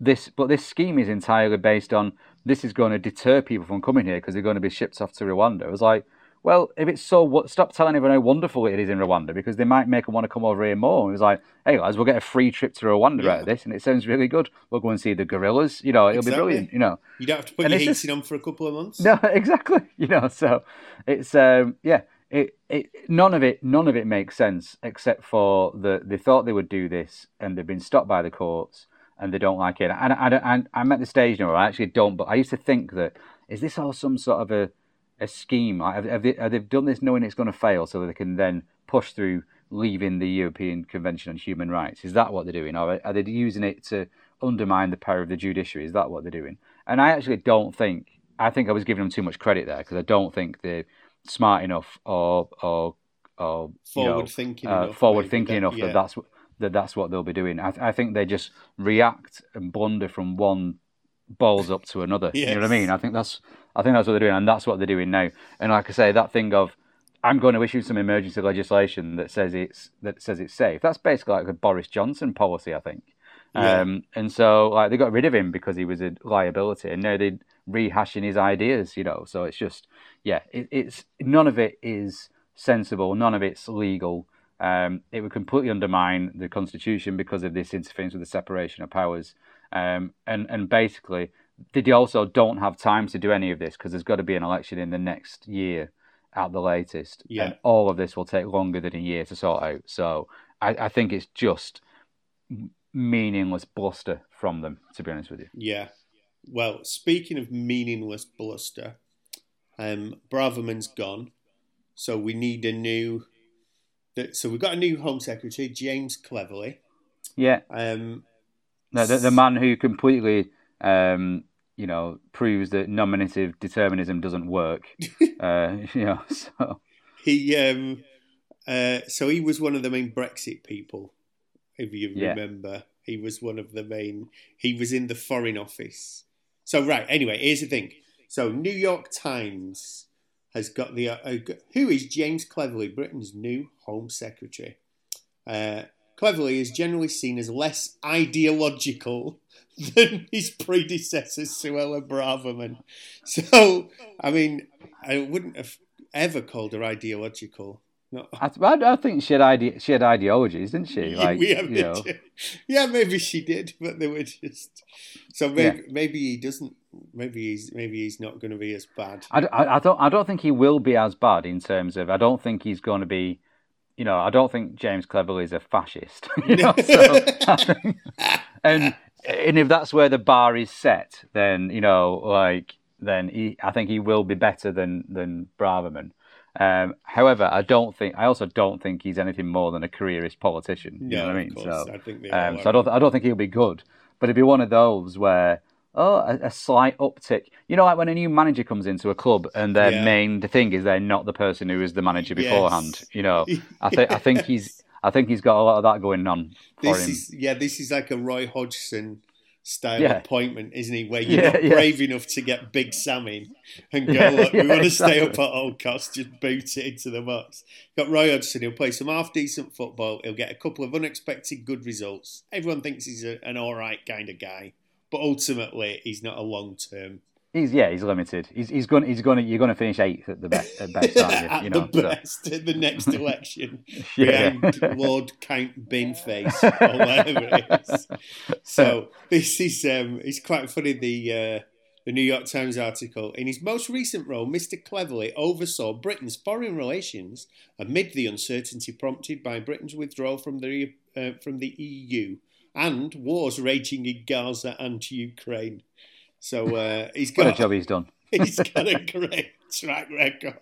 this but this scheme is entirely based on this is going to deter people from coming here because they're going to be shipped off to Rwanda. It was like well, if it's so, what, stop telling everyone how wonderful it is in Rwanda because they might make them want to come over here more. It was like, hey guys, we'll get a free trip to Rwanda yeah. out of this, and it sounds really good. We'll go and see the gorillas. You know, it'll exactly. be brilliant. You know, you don't have to put and your heating just, on for a couple of months. No, exactly. You know, so it's um, yeah, it, it none of it none of it makes sense except for the they thought they would do this and they've been stopped by the courts and they don't like it. And I, I, I, I'm at the stage now where I actually don't, but I used to think that is this all some sort of a a scheme? Have, have, they, have they done this knowing it's going to fail so that they can then push through leaving the European Convention on Human Rights? Is that what they're doing? Or are they using it to undermine the power of the judiciary? Is that what they're doing? And I actually don't think, I think I was giving them too much credit there because I don't think they're smart enough or, or, or forward know, thinking uh, enough, forward thinking that, enough yeah. that that's that that's what they'll be doing. I, I think they just react and blunder from one balls up to another. Yes. You know what I mean? I think that's I think that's what they're doing, and that's what they're doing now. And like I say, that thing of I'm going to issue some emergency legislation that says it's that says it's safe. That's basically like a Boris Johnson policy, I think. Yeah. Um, and so like they got rid of him because he was a liability, and now they're rehashing his ideas. You know, so it's just yeah, it, it's none of it is sensible, none of it's legal. Um, it would completely undermine the constitution because of this interference with the separation of powers. Um, and and basically, they also don't have time to do any of this because there's got to be an election in the next year at the latest. Yeah. And all of this will take longer than a year to sort out. So I, I think it's just meaningless bluster from them, to be honest with you. Yeah. Well, speaking of meaningless bluster, um, Braverman's gone, so we need a new. That- So we've got a new Home Secretary, James Cleverly. Yeah, Um, the, the, the man who completely, um, you know, proves that nominative determinism doesn't work. uh, you know, so he um, uh, so he was one of the main Brexit people, if you Yeah. remember. He was one of the main. He was in the Foreign Office. So right. Anyway, here's the thing. So New York Times has got the uh, uh, who is James Cleverly, Britain's new Home Secretary. Uh, Cleverly is generally seen as less ideological than his predecessor, Suella Braverman. So, I mean, I wouldn't have ever called her ideological. No. I, I, think she had ide- she had ideologies, didn't she? Like, we have you know, yeah, maybe she did, but they were just so maybe maybe he doesn't. Maybe he's maybe he's not going to be as bad. I, I, I don't I don't think he will be as bad in terms of I don't think he's going to be, you know, I don't think James Cleverly is a fascist. You know, so think, and and if that's where the bar is set, then you know, like then he, I think he will be better than than Braverman. Um, however, I don't think I also don't think he's anything more than a careerist politician. You know what I mean? So, I think um, so I don't I don't think he'll be good, but it'd be one of those where oh a, a slight uptick. You know, like when a new manager comes into a club and their Yeah. main thing is they're not the person who was the manager Yes. beforehand. You know, I think I think he's I think he's got a lot of that going on for This him. is yeah, this is like a Roy Hodgson style Yeah. appointment, isn't he? Where you're Yeah, not yeah. brave enough to get Big Sam in and go, look, we want to stay up at all costs, just boot it into the box. Got Roy Hodgson, he'll play some half decent football, he'll get a couple of unexpected good results. Everyone thinks he's a, an all right kind of guy, but ultimately he's not a long term. He's yeah, he's limited. He's he's going he's going to you're going to finish eighth at the best at best, aren't you? at you know, the so- best at the next election yeah. behind Lord Count Binface or whatever it is. So this is um, it's quite funny. The uh, the New York Times article in his most recent role, Mr. Cleverly oversaw Britain's foreign relations amid the uncertainty prompted by Britain's withdrawal from the uh, from the EU and wars raging in Gaza and Ukraine. So uh, he's what a job he's done. he's got a great track record.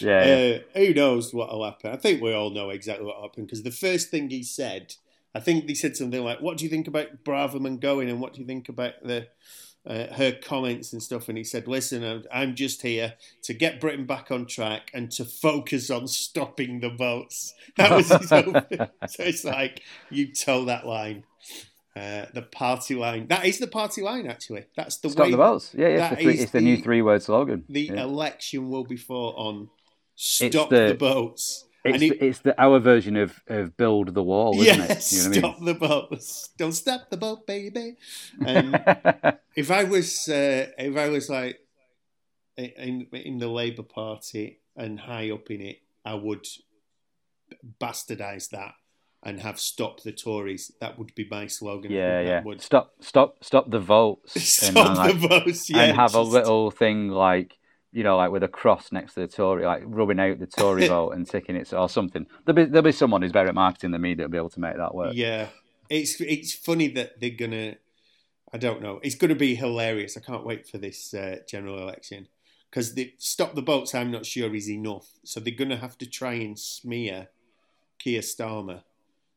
Yeah, yeah. Uh, who knows what'll happen? I think we all know exactly what'll happen because the first thing he said, I think they said something like, "What do you think about Braverman going?" and "What do you think about the uh, her comments and stuff?" And he said, "Listen, I'm, just here to get Britain back on track and to focus on stopping the votes." That was his open. so it's like you toe that line. Uh, the party line. That is the party line, actually. That's the Stop way the votes. Yeah, yeah. It's the, three, it's the new three word slogan. the yeah. election will be fought on. Stop the- the, boats. It's, the, it's the our version of, of build the wall, isn't yes, it? You know stop the boats. Don't stop the boat, baby. Um, if I was, uh, if I was like in in the Labour Party and high up in it, I would bastardise that and have stop the Tories. That would be my slogan. Yeah, yeah. Would Stop, stop, stop the votes, and, stop like, the votes. Yeah, and have a little thing like you know, like with a cross next to the Tory, like rubbing out the Tory vote and ticking it or something. There'll be there'll be someone who's better at marketing than me that'll be able to make that work. Yeah, it's it's funny that they're gonna. I don't know. It's going to be hilarious. I can't wait for this uh, general election because the stop the boats. I'm not sure is enough. So they're going to have to try and smear Keir Starmer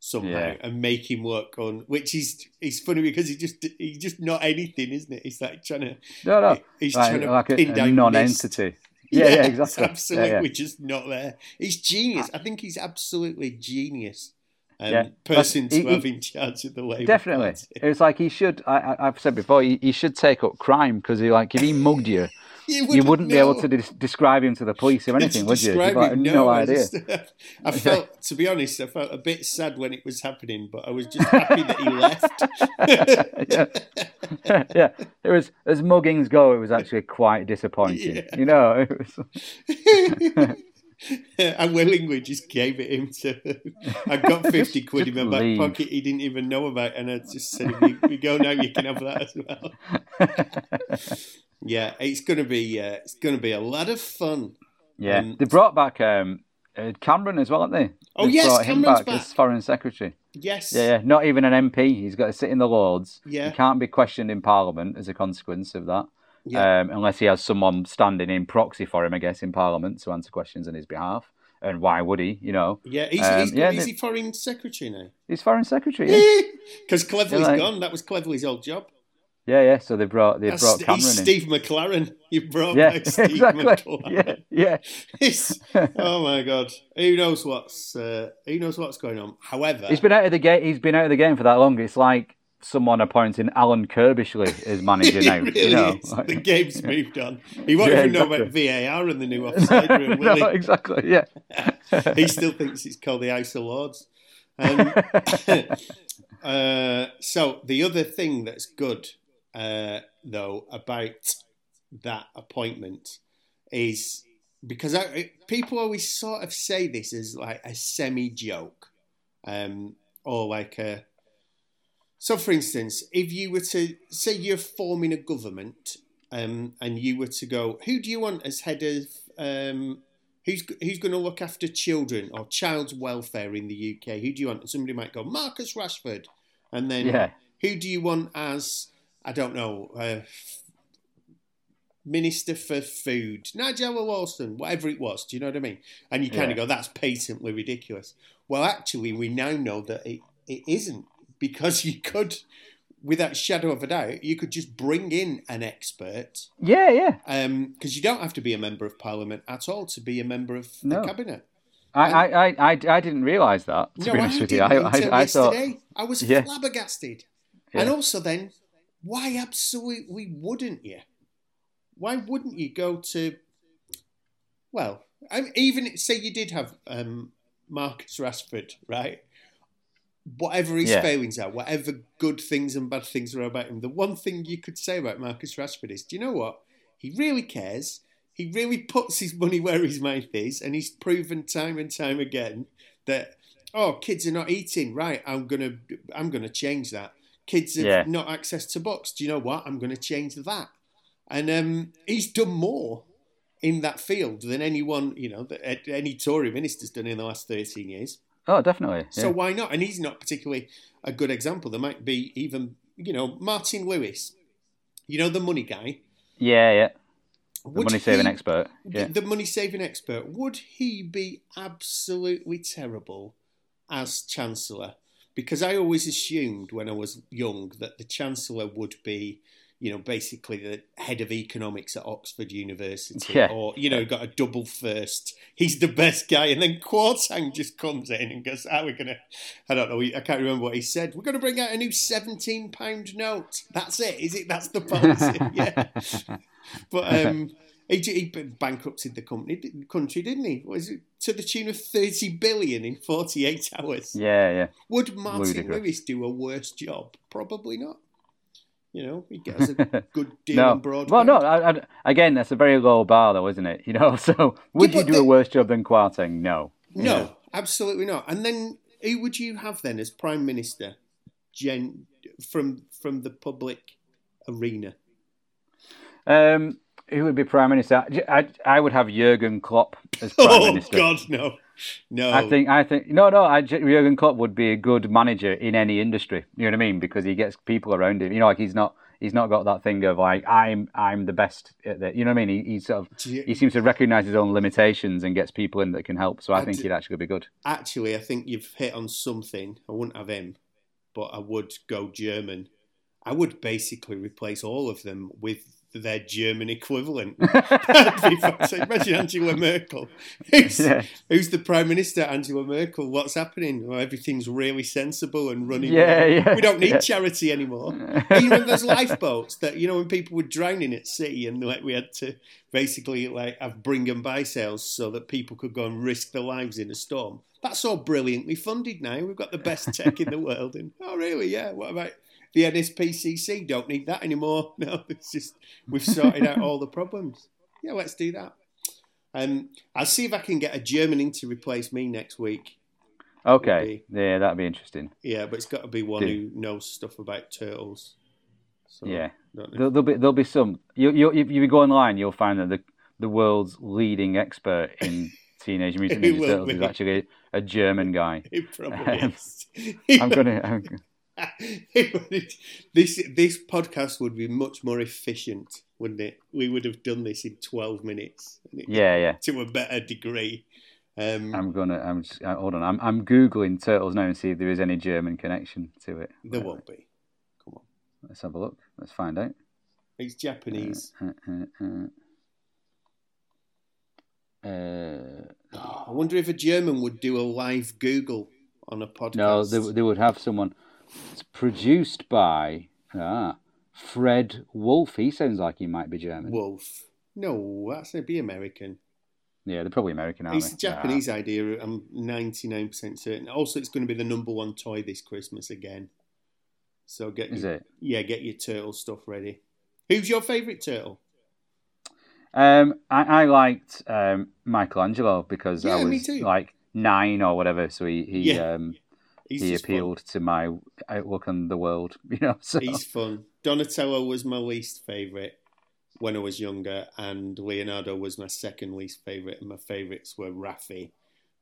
somehow Yeah. and make him work on. Which is is funny because he just he's just not anything, isn't it? He's like trying to No, no, he's like, trying to like pin a down non-entity. Yeah, yeah, it's exactly. Yeah, absolutely yeah. just not there. He's genius. I think he's absolutely genius um, Yeah. person He- to he- have in charge of the Labour Definitely, it's like he should. I, I, I've said before, he, he should take up crime because he like if he mugged you, you wouldn't be able to des- describe him to the police or anything, would you? You'd like, no, I idea. I felt, to be honest, I felt a bit sad when it was happening, but I was just happy that he left. yeah. yeah, it was as muggings go. It was actually quite disappointing. Yeah. You know, it was, I willingly just gave it him to. I got fifty quid in my Just back leave. pocket. He didn't even know about, and I just said, "If you, if you go now, you can have that as well." Yeah, it's gonna be. Uh, it's gonna be a lot of fun. yeah. Um, they brought back um, uh, Cameron as well, haven't they? Oh, They yes, brought him Cameron's back, back. as foreign secretary. Yes. Yeah, yeah, not even an MP. He's got to sit in the Lords. Yeah. He can't be questioned in Parliament as a consequence of that. Yeah. Um, unless he has someone standing in proxy for him, I guess, in Parliament to answer questions on his behalf. And why would he? You know, Yeah, he's, Um, he's, yeah, is the- he foreign secretary now? he's foreign secretary. Yeah, Because Cleverly's like- gone. That was Cleverly's old job. Yeah. yeah. So they brought they That's, brought Cameron he's in. Steve McClaren. You brought yeah, back Steve exactly. McClaren. Yeah, yeah. Oh my god! Who knows what's uh, who knows what's going on? However, He's been out of the game. He's been out of the game for that long. It's like someone appointing Alan Curbishley as manager now. really you know, the game's moved on. He won't Yeah, even know exactly. about VAR and the new offside rule, will no, exactly. Yeah. he? He still thinks it's called the Ice of Lords. Um, uh, so the other thing that's good, uh, though, about that appointment is because I, people always sort of say this as like a semi joke, um, or like a. So, for instance, if you were to say you're forming a government, um, and you were to go, who do you want as head of um, who's who's going to look after children or child's welfare in the UK? Who do you want? And somebody might go Marcus Rashford, and then Yeah. who do you want as I don't know, uh, Minister for Food, Nigella Lawson, whatever it was. Do you know what I mean? And you kind Yeah. of go, that's patently ridiculous. Well, actually, we now know that it, it isn't because you could, without shadow of a doubt, you could just bring in an expert Yeah, yeah. because you don't have to be a member of parliament at all to be a member of the cabinet. I, I, I, I, didn't realise that. To no, be I with you, I, I, I thought. I was Yeah. flabbergasted. Yeah. And also, then, why absolutely wouldn't you? Why wouldn't you go to? Well, I mean, even say you did have um, Marcus Rashford, right? Whatever his Yeah. failings are, whatever good things and bad things are about him, the one thing you could say about Marcus Rashford is, do you know what? He really cares. He really puts his money where his mouth is, and he's proven time and time again that oh, kids are not eating right. I'm gonna I'm gonna change that. Kids have Yeah. not access to books. Do you know what? I'm gonna change that. And um, he's done more in that field than anyone you know that any Tory minister's done in the last 13 years. Oh, definitely. So why not? And he's not particularly a good example. There might be even you know Martin Lewis, you know the money guy. yeah, yeah. The money saving he- expert. Yeah. the money saving expert, would he be absolutely terrible as Chancellor? Because I always assumed when I was young that the Chancellor would be, you know, basically the head of economics at Oxford University. Yeah. Or, you know, got a double first. He's the best guy. And then Kwarteng just comes in and goes, How are we going to, I don't know, I can't remember what he said. We're going to bring out a new £17 note. That's it. Is it? That's the policy. yeah. But um, he, he bankrupted the company, country, didn't he? Was it to the tune of thirty billion in forty-eight hours? yeah, yeah. Would Martin Ludicrous. Lewis do a worse job? Probably not. You know, he gets a good deal No. on broadband. Well, no. I, I, again, that's a very low bar, though, isn't it? You know. So, would Yeah, you do a worse job than Kwarteng? No. no, absolutely not. And then who would you have then as prime minister, Jen, from from the public arena? Um, who would be prime minister? I, I, would have Jurgen Klopp as prime oh minister. God, no, no. I think I think no no I, Jurgen Klopp would be a good manager in any industry. You know what I mean? Because he gets people around him. You know, like he's not he's not got that thing of like I'm I'm the best at that. You know what I mean? He, he sort of you- he seems to recognise his own limitations and gets people in that can help. So I, I think d- he'd actually be good. Actually, I think you've hit on something. I wouldn't have him, but I would go German. I would basically replace all of them with their German equivalent. That'd be fascinating. Imagine Angela Merkel. Who's, Yeah. who's the Prime Minister, Angela Merkel? What's happening? Well, everything's really sensible and running. Yeah, yeah, We don't need yeah. charity anymore. Even those lifeboats that, you know, when people were drowning at sea and like we had to basically like have bring and buy sales so that people could go and risk their lives in a storm? That's all brilliantly funded now. We've got the best tech in the world. And oh, really? Yeah. What about the NSPCC? Don't need that anymore. No, it's just we've sorted out all the problems. Yeah, let's do that. Um, I'll see if I can get a German in to replace me next week. Okay, yeah, that'd be interesting. Yeah, but it's got to be one who knows stuff about turtles. So, Yeah. There'll, there'll be there'll be some. You you if you go online, you'll find that the the world's leading expert in Teenage Mutant Ninja Turtles is actually a German guy. It probably Um, is. I'm gonna. I'm, this this podcast would be much more efficient, wouldn't it? We would have done this in twelve minutes, yeah, yeah. to a better degree. Um, I'm gonna. I'm just, uh, hold on. I'm I'm googling turtles now and see if there is any German connection to it. there won't be. Come on, Let's have a look. Let's find out. it's Japanese. Uh, uh, uh, uh, Oh, I wonder if a German would do a live Google on a podcast. no, they, they would have someone. It's produced by ah, Fred Wolf. He sounds like he might be German. Wolf. No, that's a be American. Yeah, they're probably American, aren't It's a they? Japanese idea. I'm 99% certain. Also, it's going to be the number one toy this Christmas again. So get is your, it? yeah, get your turtle stuff ready. Who's your favourite turtle? Um, I, I liked um, Michelangelo because I Yeah, me was like nine or whatever, so he he, Yeah. um, He's he appealed to my outlook on the world. You know, so He's fun. Donatello was my least favourite when I was younger, and Leonardo was my second least favourite. And my favourites were Raffi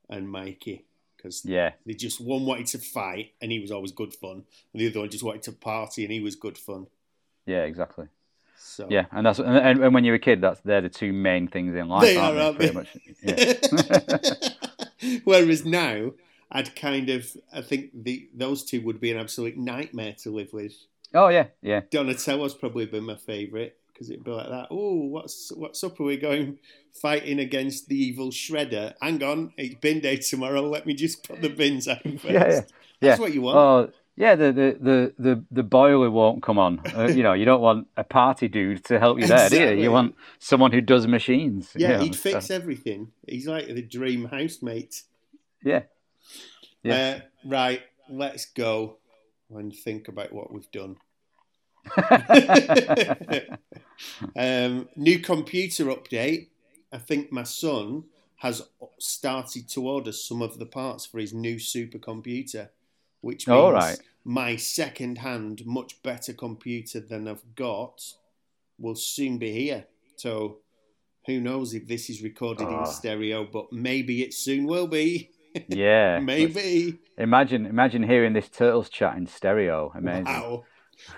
and Mikey because yeah, they just one wanted to fight, and he was always good fun, and the other one just wanted to party, and he was good fun. yeah, exactly. So Yeah, and that's and, and when you're a kid, that's they're the two main things in life, They aren't are, they? aren't Pretty much. Yeah. Whereas now, I'd kind of, I think the those two would be an absolute nightmare to live with. oh yeah, yeah. Donatello's probably been my favourite because it'd be like that. Oh, what's what's up? Are we going fighting against the evil Shredder? Hang on, it's bin day tomorrow. Let me just put the bins out first. Yeah, yeah. That's Yeah. what you want. Oh yeah, the the the the, the boiler won't come on. Uh, you know, you don't want a party dude to help you there, do you? You want someone who does machines. you yeah, know, he'd so- fix everything. He's like the dream housemate. yeah. Yeah. Uh, right, let's go and think about what we've done. um, new computer update. I think my son has started to order some of the parts for his new supercomputer, which means All right. my second-hand, much better computer than I've got will soon be here. So who knows if this is recorded Oh. in stereo, but maybe it soon will be. Yeah. maybe. Imagine imagine hearing this turtles chat in stereo. Amazing. Wow.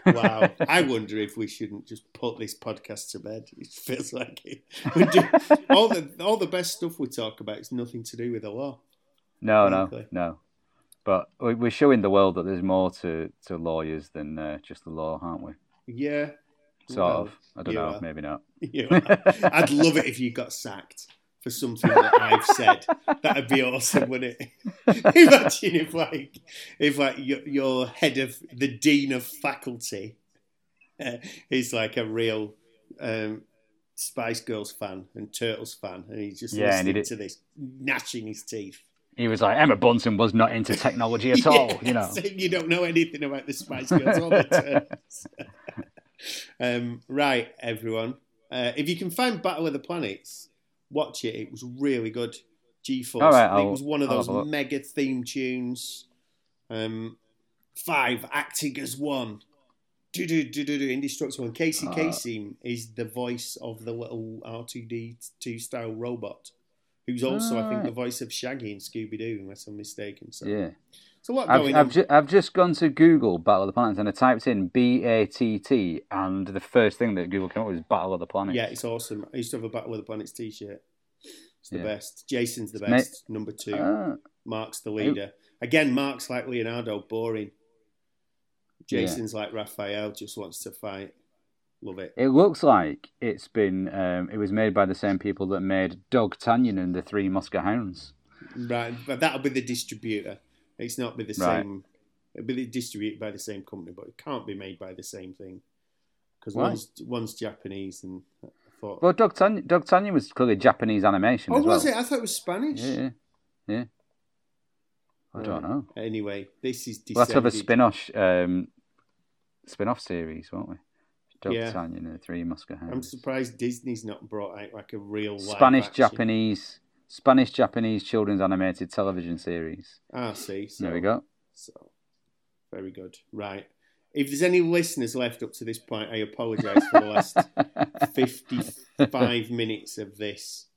Wow. I wonder if we shouldn't just put this podcast to bed. It feels like it. Do, all the all the best stuff we talk about is nothing to do with the law. No, no, Frankly. no. But we- we're showing the world that there's more to, to lawyers than uh, just the law, aren't we? Yeah. Sort Well, of. I don't know. are. Maybe not. I'd love it if you got sacked for something that I've said. That'd be awesome, wouldn't it? Imagine if like if like your, your head of the dean of faculty uh, is like a real um, Spice Girls fan and Turtles fan, and he's just Yeah, he listening did- to this, gnashing his teeth. He was like, Emma Bunton was not into technology at all, you know. you don't know anything about the Spice Girls or the Turtles. um, right, everyone. Uh, if you can find Battle of the Planets, watch it. It was really good. G-Force. All right, it was one of those have a look. mega theme tunes. Um, five acting as one. Do do do do do indestructible. And Casey Uh, Kasem is the voice of the little R two D two style robot, who's also I think the voice of Shaggy in Scooby Doo, unless I'm mistaken. So Yeah. A lot I've, I've, ju- I've just gone to Google Battle of the Planets and I typed in B A T T, and the first thing that Google came up with was Battle of the Planets. Yeah, it's awesome. I used to have a Battle of the Planets t-shirt. It's the Yeah. best. Jason's the ma- best. Number two. Ah, Mark's the leader. Again, Mark's like Leonardo, boring. Yeah. Jason's like Raphael, just wants to fight. Love it. It looks like it's been. Um, it was made by the same people that made D'Artagnan and the Three Muskehounds. Right, but that'll be the distributor. It's not be the Right. same. It'll be distributed by the same company, but it can't be made by the same thing because one's one's Japanese and I thought. Well, D'Artagnan, D'Artagnan was clearly Japanese animation. oh, as well. was it? I thought it was Spanish. Yeah, yeah. I don't know. Anyway, this is We'll have have a descended- spin-off, um, spin-off series, won't we? Yeah. D'Artagnan and the Three Muskehounds. I'm surprised Disney's not brought out like a real Spanish. Japanese Spanish Japanese children's animated television series. Ah, see. So, There we go. So, very good. Right. If there's any listeners left up to this point, I apologise for the last 55 minutes of this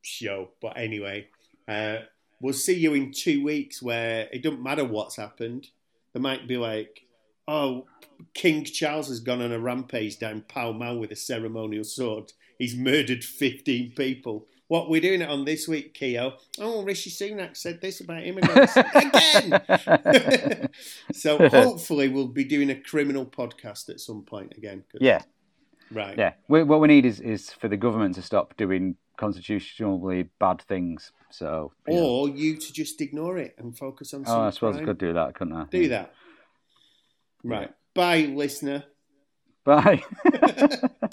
show. But anyway, uh, we'll see you in two weeks where it doesn't matter what's happened. There might be like, oh, King Charles has gone on a rampage down Pall Mall with a ceremonial sword. He's murdered 15 people. What we're doing it on this week, Keo? Oh, Rishi Sunak said this about immigrants again. so hopefully we'll be doing a criminal podcast at some point again. yeah, Right. yeah. We, what we need is, is for the government to stop doing constitutionally bad things. So. Or you to just ignore it and focus on. oh, I suppose I could do that, couldn't I? do that. Right. Bye, listener. Bye.